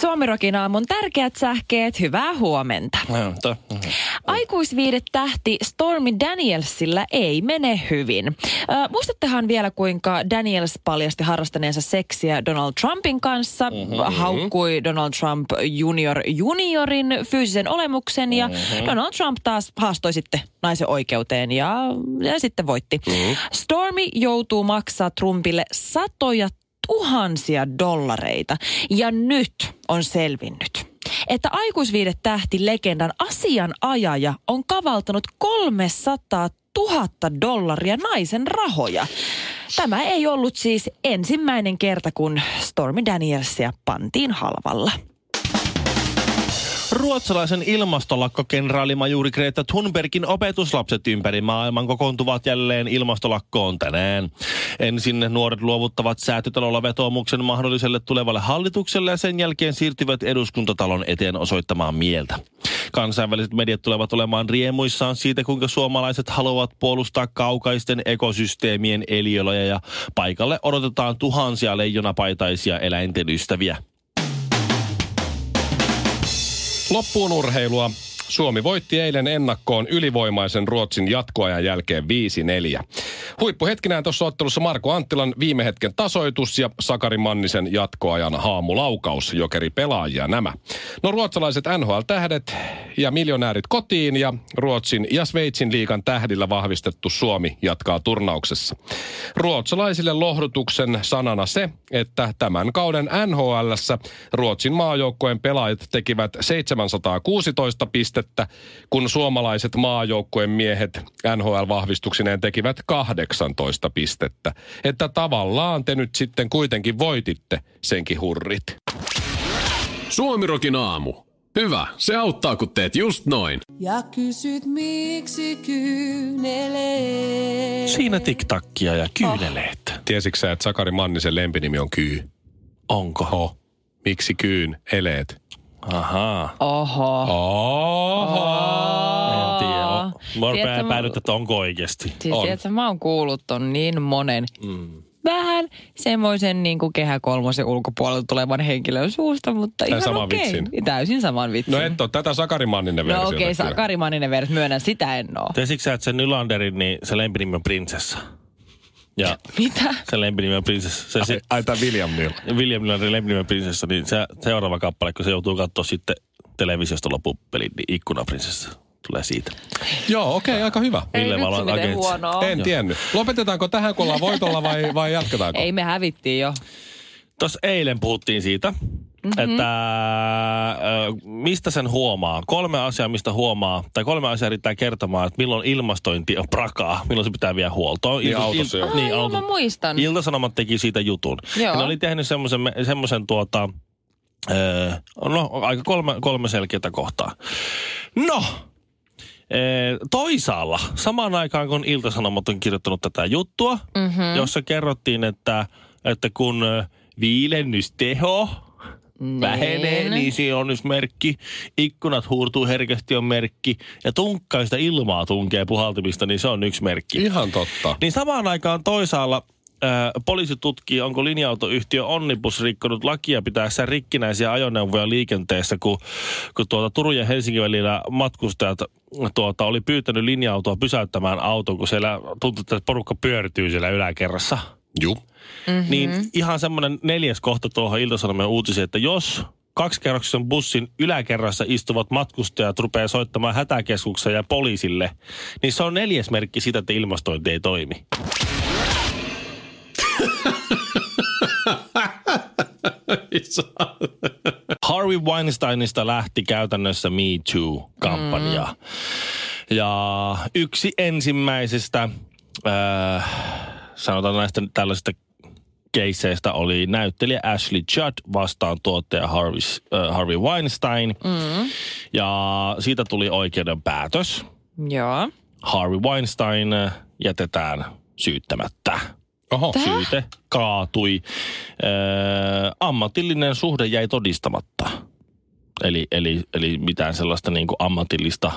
Suomirokin aamun tärkeät sähkeet, hyvää huomenta. No, to, Aikuisviidetähti Stormy Danielsilla ei mene hyvin. Äh, muistattehan vielä, kuinka Daniels paljasti harrastaneensa seksiä Donald Trumpin kanssa, mm-hmm. haukkui Donald Trump junior juniorin fyysisen olemuksen ja mm-hmm. Donald Trump taas haastoi sitten naisen oikeuteen ja, ja sitten voitti. Mm-hmm. Stormy joutuu maksaa Trumpille satoja tuhansia dollareita ja nyt on selvinnyt että aikuisviidetähti legendan asianajaja on kavaltanut 300 000 dollaria naisen rahoja. Tämä ei ollut siis ensimmäinen kerta, kun Stormy Danielsia pantiin halvalla. Ruotsalaisen ilmastolakkokenraalimajuuri Greta Thunbergin opetuslapset ympäri maailman kokoontuvat jälleen ilmastolakkoon tänään. Ensin nuoret luovuttavat säätytalolla vetoomuksen mahdolliselle tulevalle hallitukselle ja sen jälkeen siirtyvät eduskuntatalon eteen osoittamaan mieltä. Kansainväliset mediat tulevat olemaan riemuissaan siitä, kuinka suomalaiset haluavat puolustaa kaukaisten ekosysteemien eliöloja ja paikalle odotetaan tuhansia leijonapaitaisia eläinten ystäviä. Loppuun urheilua. Suomi voitti eilen ennakkoon ylivoimaisen Ruotsin jatkoajan jälkeen 5-4. Huippuhetkinään tuossa ottelussa Marko Anttilan viime hetken tasoitus ja Sakari Mannisen jatkoajan haamulaukaus, jokeri pelaajia nämä. No ruotsalaiset NHL-tähdet ja miljonäärit kotiin ja Ruotsin ja Sveitsin liikan tähdillä vahvistettu Suomi jatkaa turnauksessa. Ruotsalaisille lohdutuksen sanana se, että tämän kauden NHLssä Ruotsin maajoukkojen pelaajat tekivät 716 pistettä, kun suomalaiset maajoukkojen miehet NHL-vahvistuksineen tekivät 18 pistettä. Että tavallaan te nyt sitten kuitenkin voititte senkin hurrit. Suomirokin aamu. Hyvä, se auttaa kun teet just noin. Ja kysyt miksi kyynelee. Siinä tiktakkia ja kyyneleet. Oh. Tiesitkö sä, että Sakari Mannisen lempinimi on Kyy? Onko? Ho. Miksi Kyyn eleet? Ahaa. Oho. Oho. En tiedä. Mä Tiedätkö, epäilyttää, että onko oikeasti. Siis On. tiedätkö, mä oon kuullut ton niin monen. Mm. Vähän semmoisen niin kuin kehä kolmosen ulkopuolelta tulevan henkilön suusta, mutta ihan saman okei. vitsin. Täysin saman vitsin. No et ole tätä Sakari Manninen No versiota okei, okay, kyllä. Kari Manninen vers, myönnän, sitä en oo. Tiesitkö sä, että se Nylanderin, niin se lempinimi on prinsessa? Ja Mitä? se lempinimi on prinsessa. Se, se, Ai, ai tää William Neal. William Nylanderin lempinimi on prinsessa, niin se seuraava kappale, kun se joutuu katsoa sitten televisiosta loppupelin, niin ikkunaprinsessa tulee siitä. Joo, okei, okay, aika hyvä. Ei Ville miten agentsi. huonoa. En tiennyt. Lopetetaanko tähän, kun ollaan voitolla vai, vai jatketaanko? Ei, me hävittiin jo. Tuossa eilen puhuttiin siitä, mm-hmm. että äh, mistä sen huomaa. Kolme asiaa, mistä huomaa, tai kolme asiaa yrittää kertomaan, että milloin ilmastointi on prakaa, milloin se pitää vielä huoltoon. Niin Ilta- autossa jo. Ah, niin, auto- mä muistan. Ilta-Sanomat teki siitä jutun. Joo. Ja ne oli tehnyt semmoisen, semmoisen tuota, öö, no aika kolme, kolme selkeää kohtaa. No, ee, toisaalla, samaan aikaan kun Ilta-Sanomat on kirjoittanut tätä juttua, mm-hmm. jossa kerrottiin, että, että kun ö, viilennysteho vähenee, niin siinä on nyt merkki. Ikkunat huurtuu herkästi on merkki. Ja tunkkaista ilmaa tunkee puhaltimista, niin se on yksi merkki. Ihan totta. Niin samaan aikaan toisaalla poliisi tutkii, onko linja-autoyhtiö Onnibus rikkonut lakia pitäessä rikkinäisiä ajoneuvoja liikenteessä, kun, kun tuota Turun ja Helsingin välillä matkustajat tuota, oli pyytänyt linja-autoa pysäyttämään auton, kun siellä tuntuu, että porukka pyörtyy siellä yläkerrassa. Juu. Mm-hmm. Niin ihan semmoinen neljäs kohta tuohon Ilta-Sanomien uutisiin, että jos kaksikerroksisen bussin yläkerrassa istuvat matkustajat rupeaa soittamaan hätäkeskukseen ja poliisille, niin se on neljäs merkki siitä, että ilmastointi ei toimi. Harvey Weinsteinista lähti käytännössä Me Too-kampanja. Mm. Ja yksi ensimmäisistä, äh, sanotaan näistä tällaisista keisseistä oli näyttelijä Ashley Judd vastaan tuottaja Harvey, äh, Harvey Weinstein. Mm. Ja siitä tuli oikeuden päätös. Joo. Harvey Weinstein äh, jätetään syyttämättä. Oho. Syyte kaatui. Äh, ammatillinen suhde jäi todistamatta. Eli, eli, eli mitään sellaista niin kuin ammatillista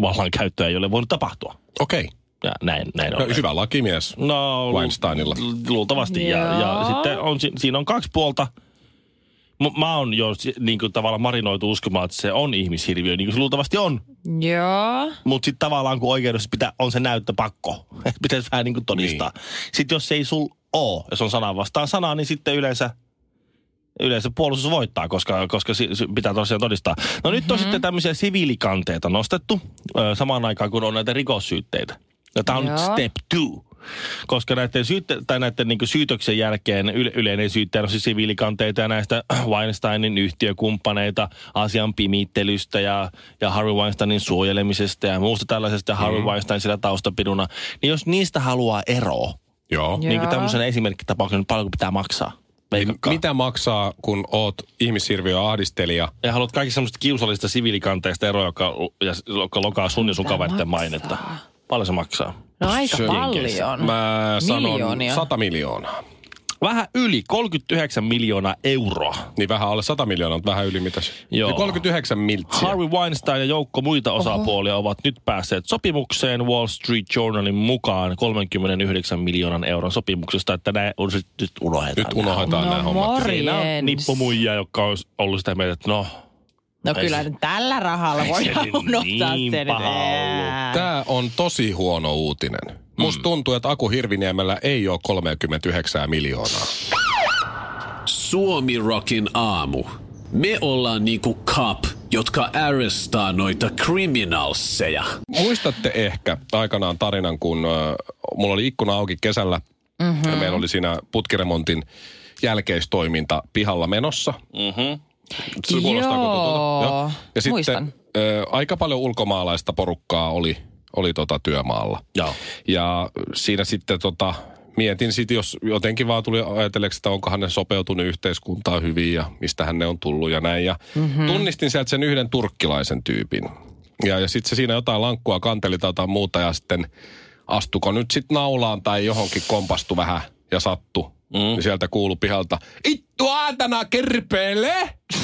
vallankäyttöä ei ole voinut tapahtua. Okei. Ja näin, näin No, on. hyvä lakimies. No, Weinsteinilla. lu- Luultavasti. Ja, ja sitten on, si- siinä on kaksi puolta. M- Mä oon jo niin kuin tavallaan marinoitu uskomaan, että se on ihmishirviö, niin kuin se luultavasti on. Joo. Mutta sitten tavallaan kun oikeudessa pitää, on se näyttöpakko. Pitäisi vähän niin kuin todistaa. Niin. Sitten jos se ei sul oo, jos on sana vastaan sanaa, niin sitten yleensä yleensä puolustus voittaa, koska, koska si, pitää tosiaan todistaa. No nyt on sitten tämmöisiä siviilikanteita nostettu ö, samaan aikaan, kun on näitä rikossyytteitä. Ja tämä on nyt Joo. step two. Koska näiden, syytte, tai näiden niin syytöksen jälkeen yle, yleinen syyttäjä on siis siviilikanteita ja näistä Weinsteinin yhtiökumppaneita, asian pimittelystä ja, ja Harvey Weinsteinin suojelemisesta ja muusta tällaisesta ja Harvey Weinstein sillä taustapiduna. Niin jos niistä haluaa eroa, Joo. Niin kuin tämmöisen esimerkkitapauksen, niin paljonko pitää maksaa? Veikakkaa. Mitä maksaa, kun oot ihmishirviö ahdistelija? Ja haluat kaikki semmoista kiusallista siviilikanteista eroa, joka, ja, joka lokaa sun ja sun mainetta. Paljon se maksaa? No aika Se- paljon. Mä sanon Miljoonia. 100 miljoonaa. Vähän yli 39 miljoonaa euroa. Niin vähän alle 100 miljoonaa, mutta vähän yli mitä se. Joo. Niin 39 miltsiä. Harvey Weinstein ja joukko muita osapuolia ovat nyt päässeet sopimukseen Wall Street Journalin mukaan 39 miljoonan euron sopimuksesta, että nämä on sit nyt unohdetaan. Nyt unohdetaan No nämä hommat. Siinä on morjens. nippumuija, jotka on ollut sitä mieltä, että no, No Ei kyllä se- nyt tällä rahalla ei voi se unohtaa niin sen. Tämä on tosi huono uutinen. Musta tuntuu, että Aku Hirviniemellä ei ole 39 miljoonaa. Suomi Rockin aamu. Me ollaan niinku cop, jotka arrestaa noita criminalseja. Muistatte ehkä aikanaan tarinan, kun äh, mulla oli ikkuna auki kesällä. Mm-hmm. Ja meillä oli siinä putkiremontin jälkeistoiminta pihalla menossa. mm-hmm. Se Joo? Ja sitten muistan. ö, aika paljon ulkomaalaista porukkaa oli, oli tota työmaalla. Joo. Ja siinä sitten tota, mietin sitten, jos jotenkin vaan tuli ajatelleeksi, että onkohan ne sopeutunut yhteiskuntaan hyvin ja mistähän ne on tullut ja näin. Ja mm-hmm. tunnistin sieltä sen yhden turkkilaisen tyypin. Ja, ja sitten se siinä jotain lankkua kanteli tai jotain muuta ja sitten astuko nyt sitten naulaan tai johonkin kompastu vähän ja sattu. Mm. Niin sieltä kuulu pihalta, ittu aatana kerpeele!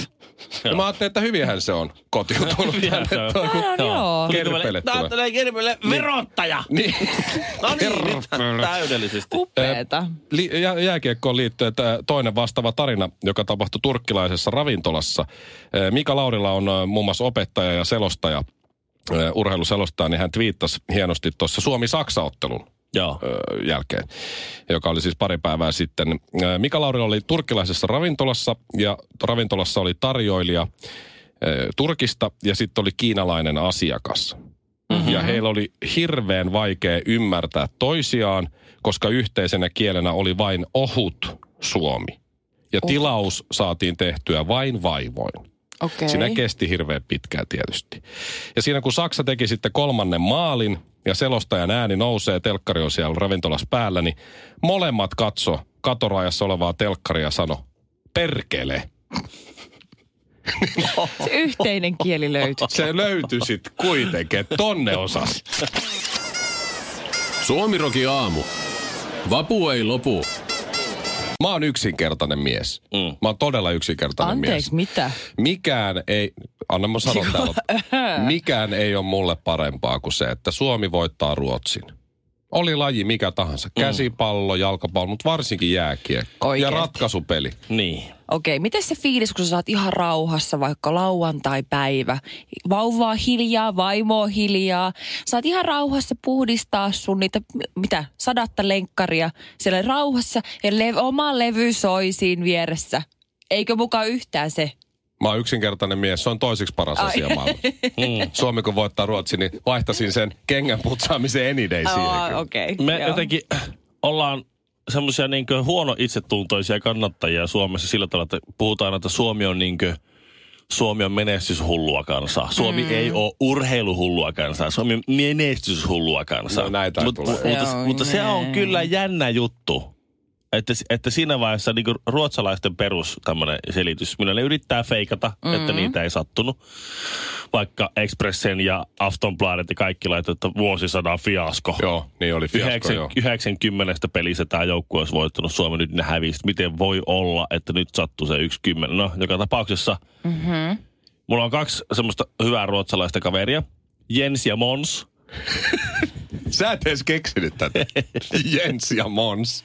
ja mä ajattelin, että hyvinhän se on kotiutunut Hyvinhän se tänne. on. Tuo, kun- joo. Kerpele tulee. Kerpele verottaja. Niin. No niin, nyt Kerpele. täydellisesti. Upeeta. Li- jä- jääkiekkoon liittyen että toinen vastaava tarina, joka tapahtui turkkilaisessa ravintolassa. Eh, Mika Laurila on muun muassa opettaja ja selostaja, eh, urheiluselostaja, niin hän twiittasi hienosti tuossa Suomi-Saksa-ottelun Joo. ö, jälkeen, joka oli siis pari päivää sitten. Mika Laurila oli turkkilaisessa ravintolassa ja ravintolassa oli tarjoilija ö, Turkista ja sitten oli kiinalainen asiakas. Mm-hmm. Ja heillä oli hirveän vaikea ymmärtää toisiaan, koska yhteisenä kielenä oli vain ohut suomi. Ja tilaus saatiin tehtyä vain vaivoin. Okei. Siinä kesti hirveän pitkään tietysti. Ja siinä kun Saksa teki sitten kolmannen maalin ja selostajan ääni nousee, telkkari on siellä ravintolas päällä, niin molemmat katso katorajassa olevaa telkkaria ja sano, perkele. Se yhteinen kieli löytyi. Se löytyi sitten kuitenkin, että tonne osas. Suomi Rockin aamu. Vapu ei lopu. Mä oon yksinkertainen mies. Mm. Mä oon todella yksinkertainen mies. Anteeksi, mitä? Mikään ei, anna mä sanon täällä, mikään ei ole mulle parempaa kuin se, että Suomi voittaa Ruotsin. Oli laji mikä tahansa. Käsipallo, jalkapallo, mutta varsinkin jääkiekko. Oikeesti. Ja ratkaisupeli. Niin. Okei, miten se fiilis, kun sä saat ihan rauhassa vaikka lauantai-päivä, vauvaa hiljaa, vaimoa hiljaa, saat ihan rauhassa puhdistaa sun niitä, mitä, sadatta lenkkaria siellä rauhassa ja le- oma levy soi siinä vieressä. Eikö mukaan yhtään se? Mä oon yksinkertainen mies. Se on toisiksi paras Ai. asia maailmassa. Mm. Suomi kun voittaa Ruotsin, niin vaihtasin sen kengän putsaamisen enidei siihen. Aa, kyllä. Okei. Me joo. jotenkin ollaan semmoisia niin huono itsetuntoisia kannattajia Suomessa sillä tavalla, että puhutaan aina, että Suomi on niin Suomi on menestyshullua kansaa. Suomi mm. ei ole urheiluhullua kansaa. Suomi on menestyshullua kansaa. No näitä Mut, tulee. mutta, Se on mutta se on kyllä jännä juttu. Että, että siinä vaiheessa niin ruotsalaisten perus tämmöinen selitys, millä ne yrittää feikata, mm-hmm. että niitä ei sattunut. Vaikka Expressen ja Aftonbladet ja kaikki laittoi, että vuosisadan fiasko. Joo, niin oli fiasko, 9, joo. 90 pelissä tämä joukkue olisi voittanut Suomen, nyt ne hävisi. Miten voi olla, että nyt sattuu se yksi kymmenen? No, joka tapauksessa Mm-hmm. mulla on kaksi semmoista hyvää ruotsalaista kaveria. Jens ja Mons. Sä et edes keksinyt tätä. Jens ja Mons.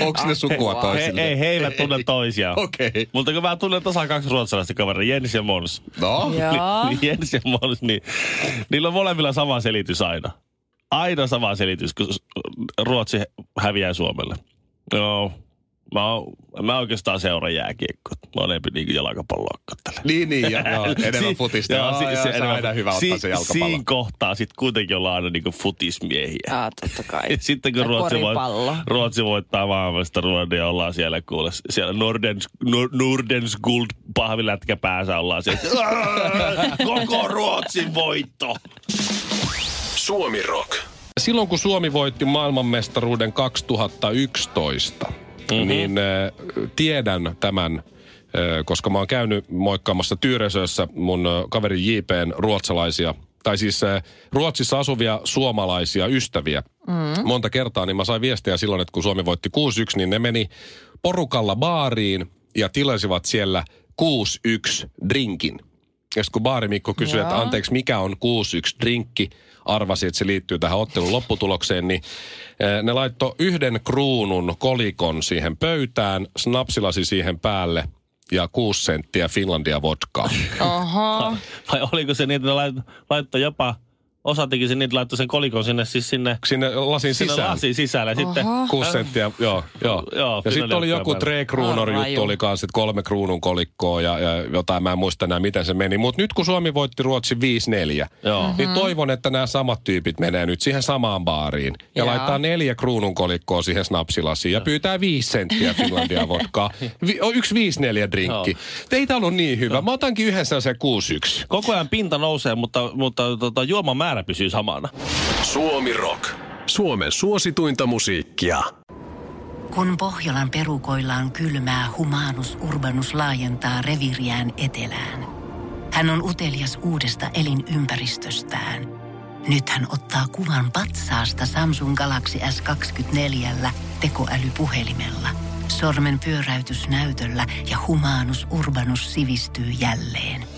Onko ne sukua. He, toisille? ei, he eivät tunne toisiaan. Okei. Okay. Mutta kun mä tunnen tasan kaksi ruotsalaista kaveria, Jens ja Mons. No, Joo. Niin, Jens ja Mons, niin niillä on molemmilla sama selitys aina. Aina sama selitys, kun Ruotsi häviää Suomelle. Joo, mä, oon, mä oikeastaan seuraan jääkiekkoa. Mä oon enempi niin jalkapalloa kattelen. niin, niin, ja, joo, enemmän futista. Joo, joo, se, se on aina hyvä ottaa si, se jalkapallo. Siinä kohtaa sitten kuitenkin ollaan aina niinku futismiehiä. Ah, totta kai. Ja sitten kun Ja Ruotsi, voit. Ruotsi voittaa maailmanmestaruuden, niin ollaan siellä kuule, siellä Nordens, Nor, Nordens Guld pahvilätkä päässä ollaan siellä. Koko Ruotsin voitto! Suomi Rock. Silloin kun Suomi voitti maailmanmestaruuden 2011, mm-hmm. niin äh, tiedän tämän, äh, koska mä oon käynyt moikkaamassa Tyresössä mun äh, kaveri JPn ruotsalaisia, tai siis Ruotsissa asuvia suomalaisia ystäviä. Mm. Monta kertaa, niin mä sain viestiä silloin, että kun Suomi voitti 6-1, niin ne meni porukalla baariin ja tilasivat siellä 6-1 drinkin. Ja sitten kun baarimikko kysyi, että anteeksi, mikä on 6-1 drinkki, arvasi, että se liittyy tähän ottelun lopputulokseen, niin eh, ne laittoi yhden kruunun kolikon siihen pöytään, snapsilasi siihen päälle ja kuusi senttiä Finlandia vodkaa. Oho. Vai oliko se niin, että laittoi jopa, osa teki sen niin, että laittoi sen kolikon sinne, siis sinne, Sinne lasin sinne sisään. lasin sisälle. Sitten, Oho. Kuusi senttiä, joo, joo. Joo, ja sitten oli joku tre kruunor juttu, oli kanssa, että kolme kruunun kolikkoa ja, ja jotain, mä en muista enää miten se meni. Mutta nyt kun Suomi voitti Ruotsi 5-4, Joo. niin toivon, että nämä samat tyypit menee nyt siihen samaan baariin ja Joo. laittaa neljä kruunun kolikkoa siihen snapsilasiin ja pyytää viisi senttiä Finlandia vodkaa. Vi, o, yksi viisi neljä drinkki. Teitä on ollut niin hyvä. Mä otankin yhden sellaisen 6-1. Koko ajan pinta nousee, mutta, mutta tota, juoman määrä pysyy samana. Suomi Rock. Suomen suosituinta musiikkia. Kun Pohjolan perukoillaan kylmää, humanus urbanus laajentaa reviriään etelään. Hän on utelias uudesta elinympäristöstään. Nyt hän ottaa kuvan patsaasta Samsung Galaxy S24 tekoälypuhelimella. Sormen pyöräytys näytöllä ja humanus urbanus sivistyy jälleen.